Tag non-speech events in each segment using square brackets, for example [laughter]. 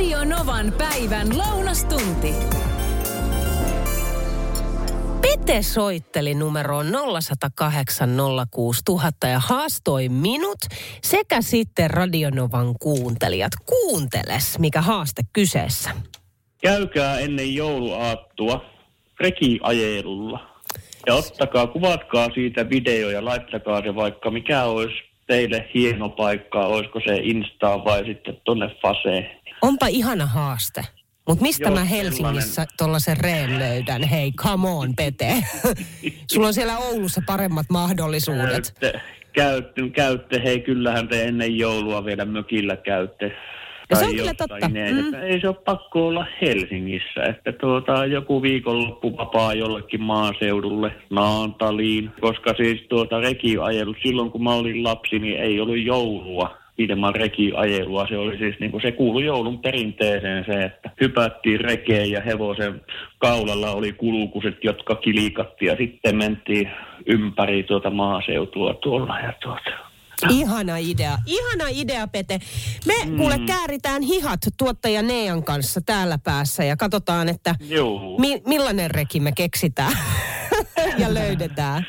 Radio Novan päivän lounastunti. Pete soitteli numeroon 0108 06000 ja haastoi minut sekä sitten Radionovan kuuntelijat. Kuunteles, mikä haaste kyseessä. Käykää ennen jouluaattua rekiajelulla. Ja ottakaa, kuvatkaa siitä video ja laittakaa se vaikka mikä olisi teille hieno paikka, olisiko se Insta vai sitten tonne Faseen. Onpa ihana haaste. Mutta mistä Joo, mä Helsingissä tuollaisen reen löydän? Hei, come on, Pete. [laughs] Sulla on siellä Oulussa paremmat mahdollisuudet. Käytte, käytte, käytte, hei kyllähän te ennen joulua vielä mökillä käytte. No se on kyllä totta. Niin, Mm. että Ei se ole pakko olla Helsingissä, että tuota, joku viikonloppu vapaa jollekin maaseudulle, Naantaliin, koska siis tuota rekiajelut silloin kun mä olin lapsi, niin ei ollut joulua ilman rekiajelua. Se oli siis niin kuin se kuului joulun perinteeseen se, että hypättiin rekeen ja hevosen kaulalla oli kulkuset, jotka kilikatti ja sitten mentiin ympäri tuota maaseutua tuolla ja tuota. Ihana idea. Ihana idea, Pete. Me mm. kuule kääritään hihat tuottaja Nean kanssa täällä päässä ja katsotaan, että mi- millainen reki me keksitään [laughs] ja löydetään.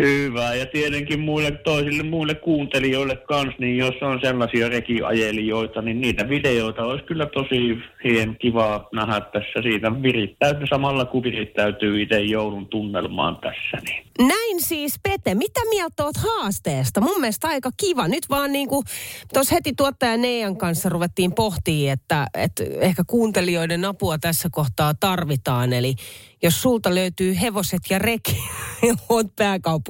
Hyvä. Ja tietenkin muille toisille muille kuuntelijoille kans, niin jos on sellaisia rekiajelijoita, niin niitä videoita olisi kyllä tosi hien kiva nähdä tässä. Siitä virittäytyy samalla, kun virittäytyy itse joulun tunnelmaan tässä. Niin. Näin siis, Pete. Mitä mieltä oot haasteesta? Mun mielestä aika kiva. Nyt vaan niin kuin tuossa heti tuottaja Nean kanssa ruvettiin pohtimaan, että, että ehkä kuuntelijoiden apua tässä kohtaa tarvitaan. Eli jos sulta löytyy hevoset ja reki [laughs] oot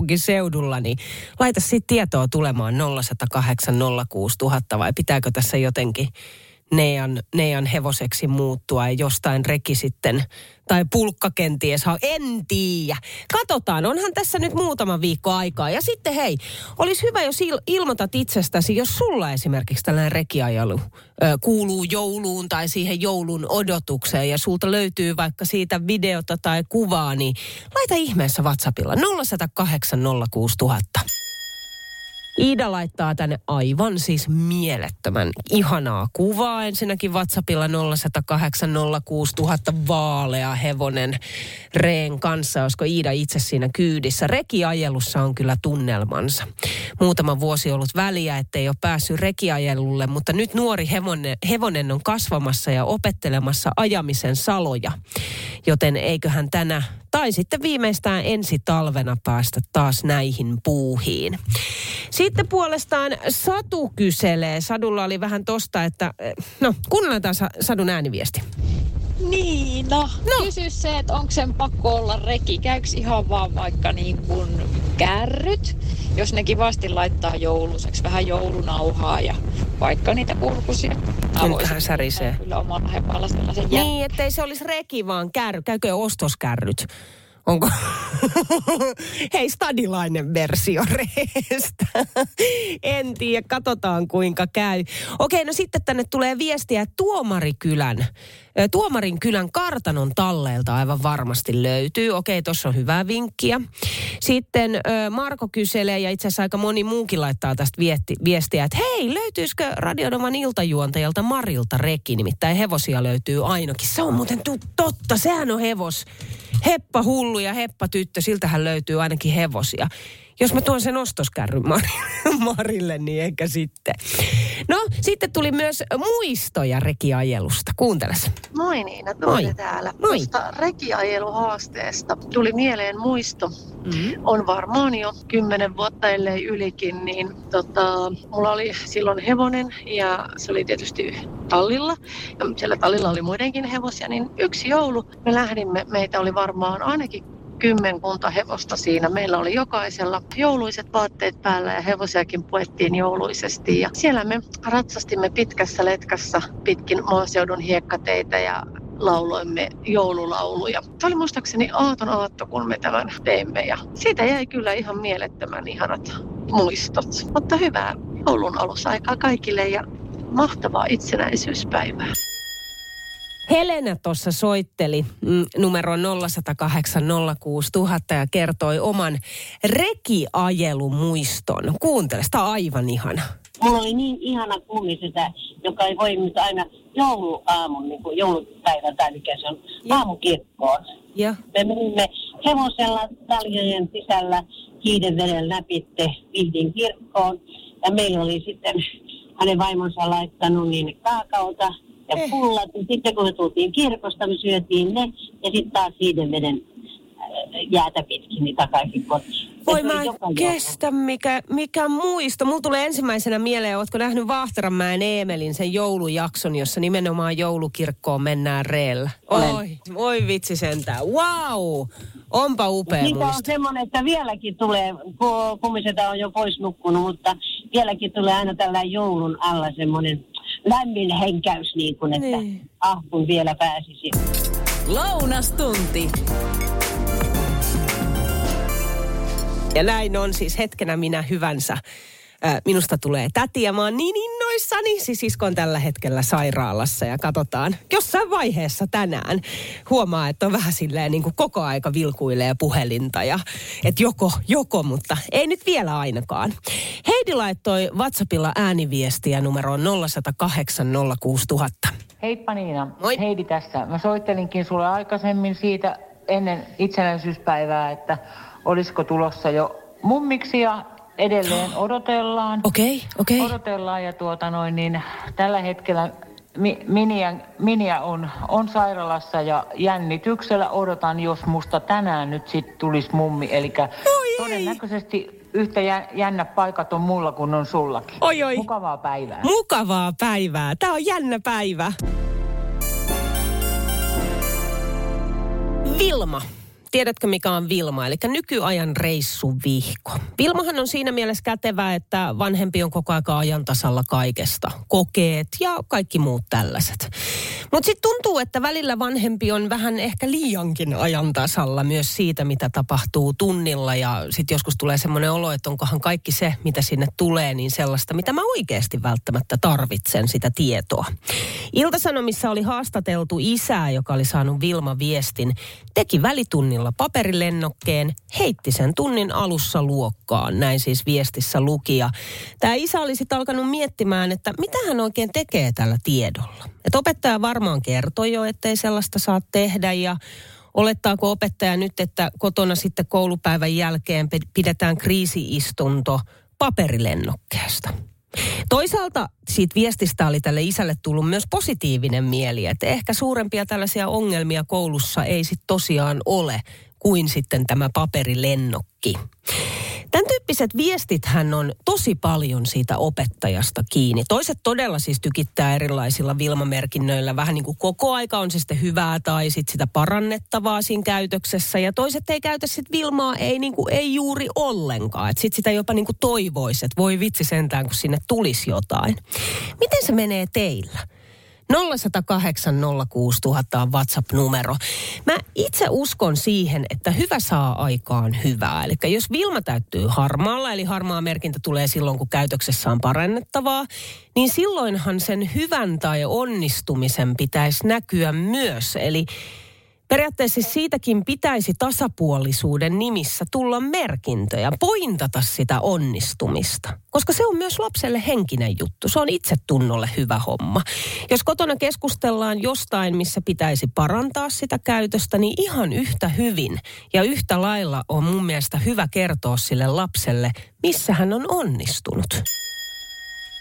pääkaupunkiseudulla, niin laita sitten tietoa tulemaan 0108 06000 vai pitääkö tässä jotenkin Nean, Nean hevoseksi muuttua ja jostain reki sitten, tai pulkka kenties, en tiedä. Katsotaan, onhan tässä nyt muutama viikko aikaa. Ja sitten hei, olisi hyvä, jos il- ilmoitat itsestäsi, jos sulla esimerkiksi tällainen rekiajalu ö, kuuluu jouluun tai siihen joulun odotukseen ja sulta löytyy vaikka siitä videota tai kuvaa, niin laita ihmeessä WhatsAppilla 0108 06000. Iida laittaa tänne aivan siis mielettömän ihanaa kuvaa. Ensinnäkin WhatsAppilla 0108 06000 vaalea hevonen Reen kanssa. Olisiko Iida itse siinä kyydissä? Rekiajelussa on kyllä tunnelmansa. Muutama vuosi ollut väliä, ettei ole päässyt rekiajelulle, mutta nyt nuori hevonen, hevonen on kasvamassa ja opettelemassa ajamisen saloja. Joten eiköhän tänä tai sitten viimeistään ensi talvena päästä taas näihin puuhiin. Sitten puolestaan Satu kyselee. Sadulla oli vähän tosta, että... No, kuunnellaan Sadun ääniviesti. Niin, no, No. kysy se, että onko sen pakko olla reki. Käyks ihan vaan vaikka niin kuin kärryt, jos ne kivasti laittaa jouluseksi vähän joulunauhaa ja vaikka niitä kurkusia. Vähän särisee. Kyllä omalla hepalla sellaisen. Niin, ettei se olisi reki, vaan kärry. Käykö ostoskärryt? Onko? [laughs] Hei, stadilainen versio reestä. en tiedä, katsotaan kuinka käy. Okei, no sitten tänne tulee viestiä Tuomarikylän. Tuomarin kylän kartanon talleelta aivan varmasti löytyy. Okei, tuossa on hyvää vinkkiä. Sitten Marko kyselee, ja itse asiassa aika moni muukin laittaa tästä viestiä, että hei, löytyisikö Radionoman iltajuontajalta Marilta reki? Nimittäin hevosia löytyy ainakin. Se on muuten totta, sehän on hevos. Heppa hullu ja heppa tyttö, siltähän löytyy ainakin hevosia. Jos mä tuon sen ostoskärryn [laughs] Marille, niin ehkä sitten. No, sitten tuli myös muistoja rekiajelusta. Kuunteles. Moi Niina, Moi. Täällä. Moi. Tuosta rekiajeluhaasteesta tuli mieleen muisto. Mm-hmm. On varmaan jo kymmenen vuotta ellei ylikin, niin tota, mulla oli silloin hevonen ja se oli tietysti tallilla. Ja siellä tallilla oli muidenkin hevosia, niin yksi joulu me lähdimme, meitä oli varmaan ainakin kymmenkunta hevosta siinä. Meillä oli jokaisella jouluiset vaatteet päällä ja hevosiakin puettiin jouluisesti. Ja siellä me ratsastimme pitkässä letkassa pitkin maaseudun hiekkateitä ja lauloimme joululauluja. Se oli muistaakseni aaton aatto, kun me tämän teimme ja siitä jäi kyllä ihan mielettömän ihanat muistot. Mutta hyvää joulun alusaikaa kaikille ja mahtavaa itsenäisyyspäivää. Helena tuossa soitteli mm, numero 0108 06000 ja kertoi oman rekiajelumuiston. Kuuntele, sitä aivan ihana. mulla oli niin ihana kummisetä, joka ei voinut aina jouluaamun, niin kuin joulupäivän tai mikä se on, aamukirkkoon. Ja. Me menimme hevosella taljojen sisällä Kiidenveden läpitte Vihdin kirkkoon. Ja meillä oli sitten hänen vaimonsa laittanut niin kaakaota ja Eh. pullat. Ja sitten kun me tultiin kirkosta, me syötiin ne ja sitten taas Kiidenveden äh, jäätä pitkin niin takaisin kotiin. Voi mä joulu. kestä, mikä, mikä muisto. Mulla tulee ensimmäisenä mieleen, ootko nähnyt Vaahteranmäen Eemelin sen joulujakson, jossa nimenomaan joulukirkkoon mennään reellä? Oi, oi vitsi sentään. Wow! Onpa upea Niitä on semmoinen, että vieläkin tulee, ku- kummisetä on jo pois nukkunut, mutta vieläkin tulee aina tällä joulun alla semmoinen lämmin henkäys, niin kuin, että Niin. ah, kun vielä pääsisin. Lounastunti. Ja näin on siis hetkenä minä hyvänsä. Ää, Minusta tulee täti ja mä oon niin innoissani. Siis isko on tällä hetkellä sairaalassa ja katsotaan jossain vaiheessa tänään. Huomaa, että on vähän silleen niin kuin koko aika vilkuilee puhelinta ja että joko, joko, mutta ei nyt vielä ainakaan. Heidi laittoi WhatsAppilla ääniviestiä numeroon 0108 06000. Heippa Niina, Moi. Heidi tässä. Mä soittelinkin sulle aikaisemmin siitä ennen itsenäisyyspäivää, että olisiko tulossa jo mummiksi ja edelleen odotellaan. Okei, okay, okei. Okay. Odotellaan ja tuota noin, niin tällä hetkellä mi, Miniä, Miniä on, on sairaalassa ja jännityksellä odotan, jos musta tänään nyt sitten tulisi mummi. Eli todennäköisesti yhtä jä, jännä paikat on mulla kuin on sullakin. Oi, oi. Mukavaa päivää. Mukavaa päivää. Tämä on jännä päivä. Vilma. Tiedätkö mikä on Vilma? Eli nykyajan reissuvihko. Vilmahan on siinä mielessä kätevä, että vanhempi on koko ajan ajan tasalla kaikesta. Kokeet ja kaikki muut tällaiset. Mutta sitten tuntuu, että välillä vanhempi on vähän ehkä liiankin ajan tasalla myös siitä, mitä tapahtuu tunnilla. Ja sitten joskus tulee semmoinen olo, että onkohan kaikki se, mitä sinne tulee, niin sellaista, mitä mä oikeasti välttämättä tarvitsen, sitä tietoa. Iltasanomissa oli haastateltu isää, joka oli saanut Vilma viestin, teki välitunnilla paperilennokkeen, heitti sen tunnin alussa luokkaan, näin siis viestissä luki. Ja Tämä isä oli sitten alkanut miettimään, että mitä hän oikein tekee tällä tiedolla. Et opettaja varmaan kertoi jo, ettei sellaista saa tehdä ja olettaako opettaja nyt, että kotona sitten koulupäivän jälkeen pidetään kriisiistunto paperilennokkeesta. Toisaalta siitä viestistä oli tälle isälle tullut myös positiivinen mieli, että ehkä suurempia tällaisia ongelmia koulussa ei sitten tosiaan ole kuin sitten tämä paperilennokki. Tämän tyyppiset viestithän on tosi paljon siitä opettajasta kiinni. Toiset todella siis tykittää erilaisilla Vilma-merkinnöillä vähän niin kuin koko aika on se sitten hyvää tai sit sitä parannettavaa siinä käytöksessä. Ja toiset ei käytä sit Vilmaa ei, niin kuin, ei juuri ollenkaan. Että sit sitä jopa niin kuin toivoisi, että voi vitsi sentään, kun sinne tulisi jotain. Miten se menee teillä? 0108 06000 on WhatsApp-numero. Mä itse uskon siihen, että hyvä saa aikaan hyvää. Eli jos Vilma täyttyy harmaalla, eli harmaa merkintä tulee silloin, kun käytöksessä on parannettavaa, niin silloinhan sen hyvän tai onnistumisen pitäisi näkyä myös. Eli Periaatteessa siis siitäkin pitäisi tasapuolisuuden nimissä tulla merkintöjä, pointata sitä onnistumista. Koska se on myös lapselle henkinen juttu. Se on itsetunnolle hyvä homma. Jos kotona keskustellaan jostain, missä pitäisi parantaa sitä käytöstä, niin ihan yhtä hyvin ja yhtä lailla on mun mielestä hyvä kertoa sille lapselle, missä hän on onnistunut.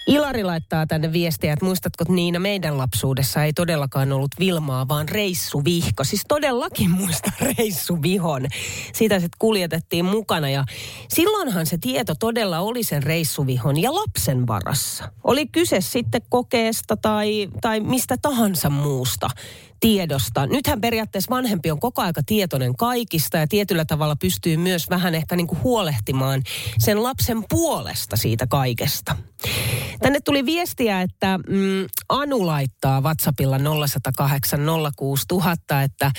Ilari laittaa tänne viestiä, että muistatko että Niina, meidän lapsuudessa ei todellakaan ollut Vilmaa, vaan reissuvihko. Siis todellakin muista [laughs] reissuvihon. Siitä sitten kuljetettiin mukana ja silloinhan se tieto todella oli sen reissuvihon ja lapsen varassa. Oli kyse sitten kokeesta tai, tai mistä tahansa muusta tiedosta. Nythän periaatteessa vanhempi on koko aika tietoinen kaikista ja tietyllä tavalla pystyy myös vähän ehkä niin kuin huolehtimaan sen lapsen puolesta siitä kaikesta. Tänne tuli viestiä, että mm, Anu laittaa WhatsAppilla 0108 06000, että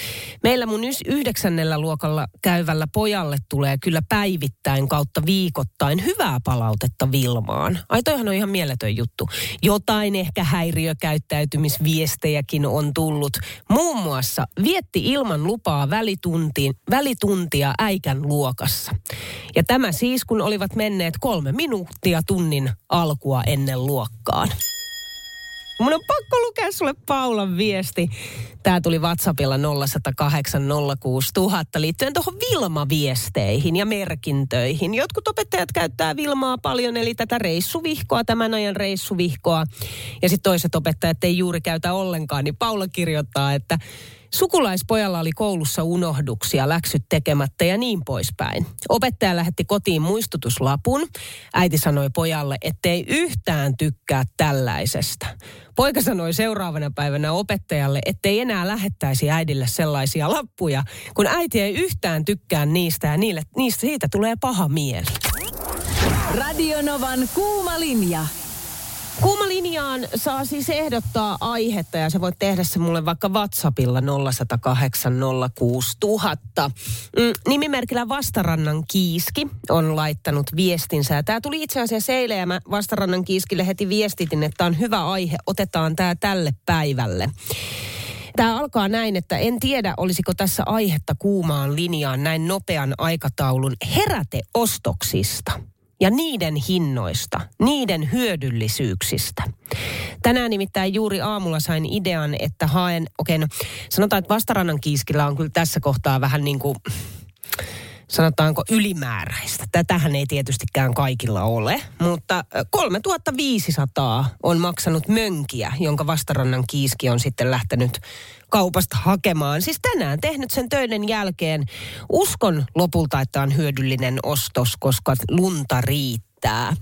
meillä mun yhdeksännellä luokalla käyvällä pojalle tulee kyllä päivittäin kautta viikoittain hyvää palautetta Vilmaan. Ai toihan on ihan mieletön juttu. Jotain ehkä häiriökäyttäytymisviestejäkin on tullut. Muun muassa vietti ilman lupaa välituntiin, välituntia äikän luokassa. Ja tämä siis, kun olivat menneet kolme minuuttia tunnin alkua ennen luokkaan. Mun on pakko lukea sulle Paulan viesti. Tämä tuli WhatsAppilla 0108 liittyen tuohon Vilma-viesteihin ja merkintöihin. Jotkut opettajat käyttää Vilmaa paljon, eli tätä reissuvihkoa, tämän ajan reissuvihkoa. Ja sitten toiset opettajat ei juuri käytä ollenkaan, niin Paula kirjoittaa, että Sukulaispojalla oli koulussa unohduksia, läksyt tekemättä ja niin poispäin. Opettaja lähetti kotiin muistutuslapun. Äiti sanoi pojalle, ettei yhtään tykkää tällaisesta. Poika sanoi seuraavana päivänä opettajalle, ettei enää lähettäisi äidille sellaisia lappuja, kun äiti ei yhtään tykkää niistä ja niille, niistä siitä tulee paha mieli. Radionovan kuuma linja. Kuuma linjaan saa siis ehdottaa aihetta ja se voit tehdä se mulle vaikka WhatsAppilla 0108 06000. Mm, nimimerkillä Vastarannan Kiiski on laittanut viestinsä. Tämä tuli itse asiassa eilen ja mä Vastarannan Kiiskille heti viestitin, että on hyvä aihe. Otetaan tämä tälle päivälle. Tämä alkaa näin, että en tiedä, olisiko tässä aihetta kuumaan linjaan näin nopean aikataulun heräteostoksista ja niiden hinnoista, niiden hyödyllisyyksistä. Tänään nimittäin juuri aamulla sain idean, että haen, okei okay, no sanotaan, että vastarannan kiiskillä on kyllä tässä kohtaa vähän niin kuin sanotaanko ylimääräistä. Tätähän ei tietystikään kaikilla ole, mutta 3500 on maksanut mönkiä, jonka vastarannan kiiski on sitten lähtenyt kaupasta hakemaan. Siis tänään tehnyt sen töiden jälkeen. Uskon lopulta, että on hyödyllinen ostos, koska lunta riittää riittää.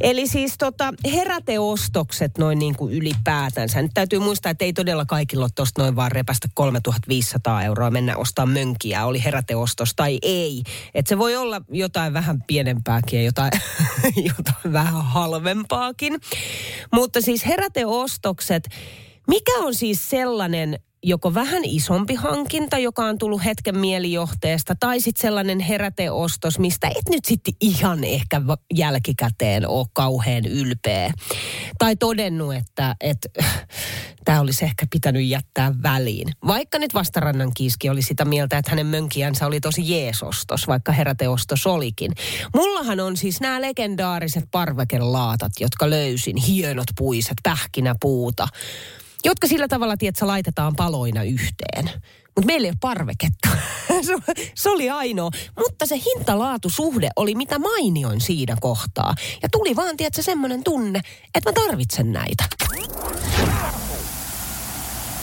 Eli siis tota, heräteostokset noin niin kuin ylipäätänsä. Nyt täytyy muistaa, että ei todella kaikilla ole tuosta noin vaan repästä 3500 euroa mennä ostaa mönkiä, oli heräteostos tai ei. Että se voi olla jotain vähän pienempääkin ja jotain, [laughs] jotain vähän halvempaakin. Mutta siis heräteostokset, mikä on siis sellainen joko vähän isompi hankinta, joka on tullut hetken mielijohteesta, tai sitten sellainen heräteostos, mistä et nyt sitten ihan ehkä jälkikäteen ole kauhean ylpeä. Tai todennut, että, että [laughs] tämä olisi ehkä pitänyt jättää väliin. Vaikka nyt vastarannan kiiski oli sitä mieltä, että hänen mönkiänsä oli tosi jeesostos, vaikka heräteostos olikin. Mullahan on siis nämä legendaariset parvekelaatat, jotka löysin, hienot puiset, pähkinäpuuta jotka sillä tavalla, että laitetaan paloina yhteen. Mutta meillä ei ole parveketta. [laughs] se oli ainoa. Mutta se hintalaatusuhde oli mitä mainioin siinä kohtaa. Ja tuli vaan, tiedätkö, semmoinen tunne, että mä tarvitsen näitä.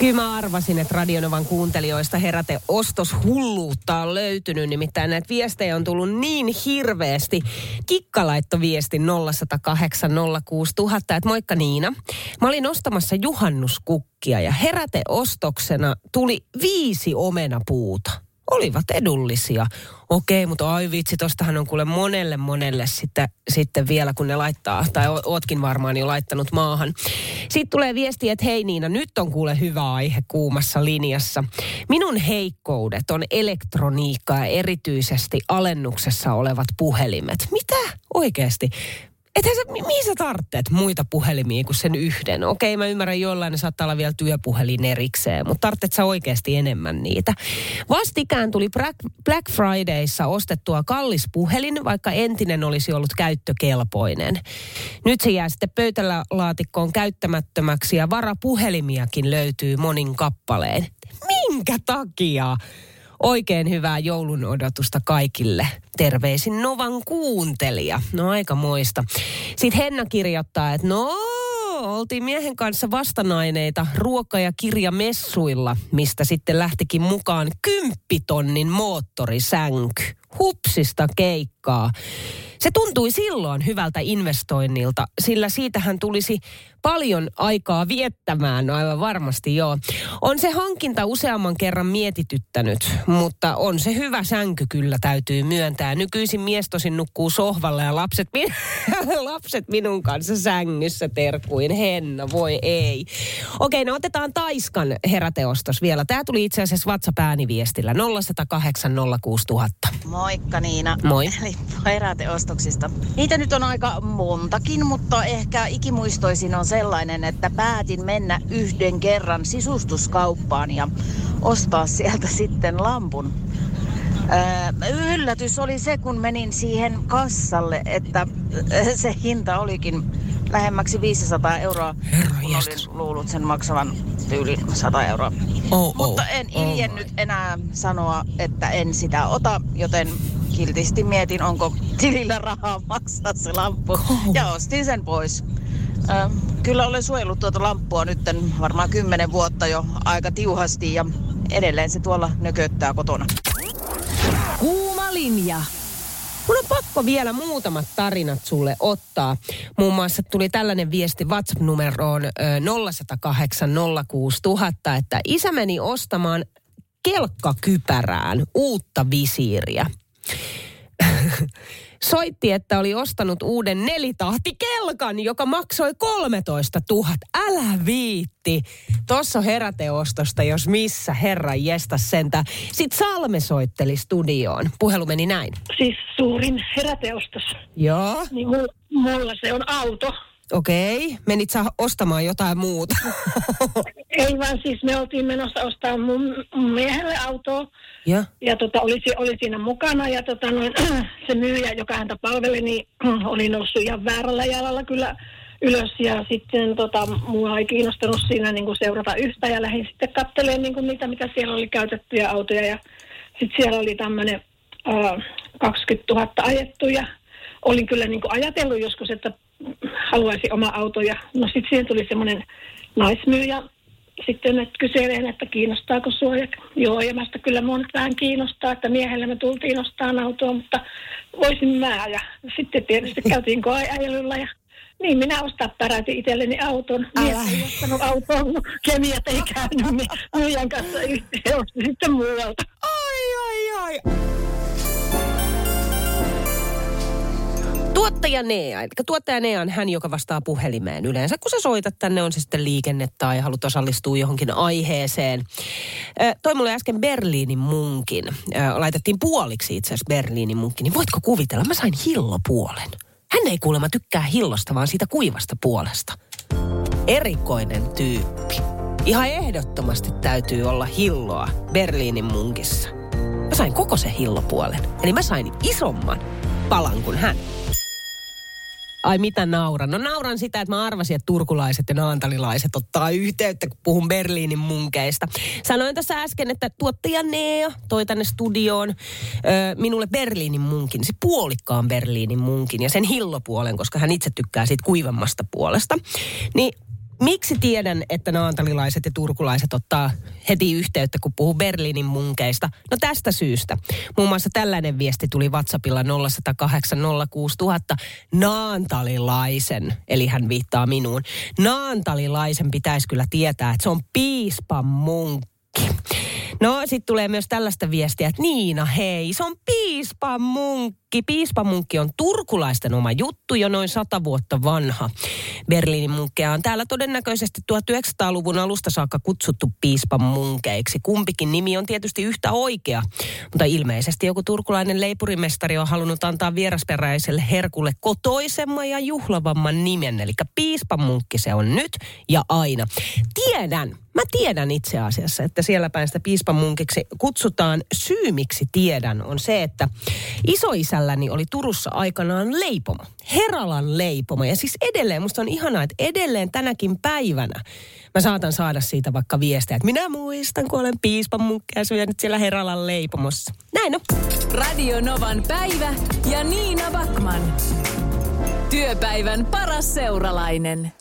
Kyllä mä arvasin, että Radionovan kuuntelijoista heräte ostoshulluutta on löytynyt. Nimittäin näitä viestejä on tullut niin hirveästi. Kikka laittoi viestin 0108 06000, että moikka Niina. Mä olin ostamassa juhannuskukkia ja heräteostoksena tuli viisi omenapuuta olivat edullisia. Okei, mutta ai vitsi, tostahan on kuule monelle monelle sitten, sitten vielä, kun ne laittaa, tai ootkin varmaan jo laittanut maahan. Sitten tulee viesti, että hei Niina, nyt on kuule hyvä aihe kuumassa linjassa. Minun heikkoudet on elektroniikka ja erityisesti alennuksessa olevat puhelimet. Mitä? Oikeasti? Ethän sä, mihin sä tarvitset muita puhelimia kuin sen yhden? Okei, mä ymmärrän, jollain ne saattaa olla vielä työpuhelin erikseen, mutta tarvitset sä oikeasti enemmän niitä. Vastikään tuli Black Fridayssa ostettua kallis puhelin, vaikka entinen olisi ollut käyttökelpoinen. Nyt se jää sitten pöytälaatikkoon käyttämättömäksi ja varapuhelimiakin löytyy monin kappaleen. Minkä takia? Oikein hyvää joulun odotusta kaikille. Terveisin Novan kuuntelija. No aika moista. Sitten Henna kirjoittaa, että no oltiin miehen kanssa vastanaineita ruoka- ja kirjamessuilla, mistä sitten lähtikin mukaan kymppitonnin moottorisänky. Hupsista keikkaa. Se tuntui silloin hyvältä investoinnilta, sillä siitähän tulisi paljon aikaa viettämään, no aivan varmasti joo. On se hankinta useamman kerran mietityttänyt, mutta on se hyvä sänky kyllä täytyy myöntää. Nykyisin mies tosin nukkuu sohvalla ja lapset, min- [laughs] lapset minun kanssa sängyssä terkuin. Henna, voi ei. Okei, no otetaan Taiskan heräteostos vielä. Tämä tuli itse asiassa WhatsApp-ääniviestillä 0108 06000. moikka Niina. Moi. Eli heräteostoksista. Niitä nyt on aika montakin, mutta ehkä ikimuistoisin on sellainen, että päätin mennä yhden kerran sisustuskauppaan ja ostaa sieltä sitten lampun. Öö, yllätys oli se, kun menin siihen kassalle, että se hinta olikin lähemmäksi 500 euroa. Herra kun olin luullut sen maksavan tyyli 100 euroa. Oh, oh. Mutta en iljennyt enää sanoa, että en sitä ota, joten kiltisti mietin, onko tilillä rahaa maksaa se lamppu. Ja ostin sen pois. Ö, kyllä olen suojellut tuota lamppua nyt varmaan kymmenen vuotta jo aika tiuhasti ja edelleen se tuolla nököttää kotona. Kuuma linja. Mun on pakko vielä muutamat tarinat sulle ottaa. Muun muassa tuli tällainen viesti WhatsApp-numeroon ö, 0108 06000, että isä meni ostamaan kelkkakypärään uutta visiiriä. Soitti, että oli ostanut uuden nelitahtikelkan, joka maksoi 13 000. Älä viitti. Tuossa on heräteostosta, jos missä, herran jesta sentä. Sitten Salme soitteli studioon. Puhelu meni näin. Siis suurin heräteostos. Joo. Niin mulla, mulla se on auto. Okei. Menit sä ostamaan jotain muuta? [laughs] Ei vaan siis me oltiin menossa ostaa mun, mun miehelle autoa. ja. Ja tota, oli, oli siinä mukana ja tota, noin, [clears throat] se myyjä, joka häntä palveli, niin [clears throat] oli noussut ihan väärällä jalalla kyllä ylös. Ja sitten tota, mua ei kiinnostanut siinä niin kuin seurata yhtä ja lähdin sitten katselemaan niin kuin niitä, mitä siellä oli käytettyjä autoja. Ja sitten siellä oli tämmöinen äh, 20 000 ajettu ja olin kyllä niin kuin ajatellut joskus, että haluaisi oma auto. Ja no sitten siihen tuli semmoinen naismyyjä sitten että kyseleen, että kiinnostaako sua. Ja, joo, ja mä sitä kyllä mua nyt vähän kiinnostaa, että miehelle me tultiin ostamaan autoa, mutta voisin mä. Ja sitten tietysti [laughs] käytiin koeajelulla ja niin, minä ostaa päräti itselleni auton. Mies ei ostanut autoa, kun kemiat ei käynyt, niin myyjän kanssa yhteen sitten muualta. Ai, ai, ai. Tuottaja Nea, eli tuottaja Nea on hän, joka vastaa puhelimeen yleensä. Kun sä soitat tänne, on se sitten liikenne tai haluat osallistua johonkin aiheeseen. Toi mulle äsken Berliinin munkin. Laitettiin puoliksi itse asiassa Berliinin munkki. Niin voitko kuvitella, mä sain hillopuolen. Hän ei kuulemma tykkää hillosta, vaan siitä kuivasta puolesta. Erikoinen tyyppi. Ihan ehdottomasti täytyy olla hilloa Berliinin munkissa. Mä sain koko se hillopuolen. Eli mä sain isomman palan kuin hän. Ai mitä nauran? No nauran sitä, että mä arvasin, että turkulaiset ja naantalilaiset ottaa yhteyttä, kun puhun Berliinin munkeista. Sanoin tässä äsken, että tuottaja Nea toi tänne studioon ö, minulle Berliinin munkin, se puolikkaan Berliinin munkin ja sen hillopuolen, koska hän itse tykkää siitä kuivammasta puolesta. Niin Miksi tiedän, että naantalilaiset ja turkulaiset ottaa heti yhteyttä, kun puhuu Berliinin munkeista? No tästä syystä. Muun muassa tällainen viesti tuli WhatsAppilla 0108 06000 naantalilaisen, eli hän viittaa minuun. Naantalilaisen pitäisi kyllä tietää, että se on piispan munkki. No, sitten tulee myös tällaista viestiä, että Niina, hei, se on piispan munkki. Piispan munkki on turkulaisten oma juttu, jo noin sata vuotta vanha. Berliinin munkkeja on täällä todennäköisesti 1900-luvun alusta saakka kutsuttu piispan munkeiksi. Kumpikin nimi on tietysti yhtä oikea, mutta ilmeisesti joku turkulainen leipurimestari on halunnut antaa vierasperäiselle herkulle kotoisemman ja juhlavamman nimen. Eli piispan munkki se on nyt ja aina. Tiedän, Mä tiedän itse asiassa, että siellä päin sitä piispan munkiksi kutsutaan. Syy, miksi tiedän, on se, että isoisälläni oli Turussa aikanaan leipomo. Heralan leipomo. Ja siis edelleen, musta on ihanaa, että edelleen tänäkin päivänä mä saatan saada siitä vaikka viestiä, että minä muistan, kun olen piispan munkkeja syönyt siellä Heralan leipomossa. Näin on. Radio Novan päivä ja Niina Backman. Työpäivän paras seuralainen.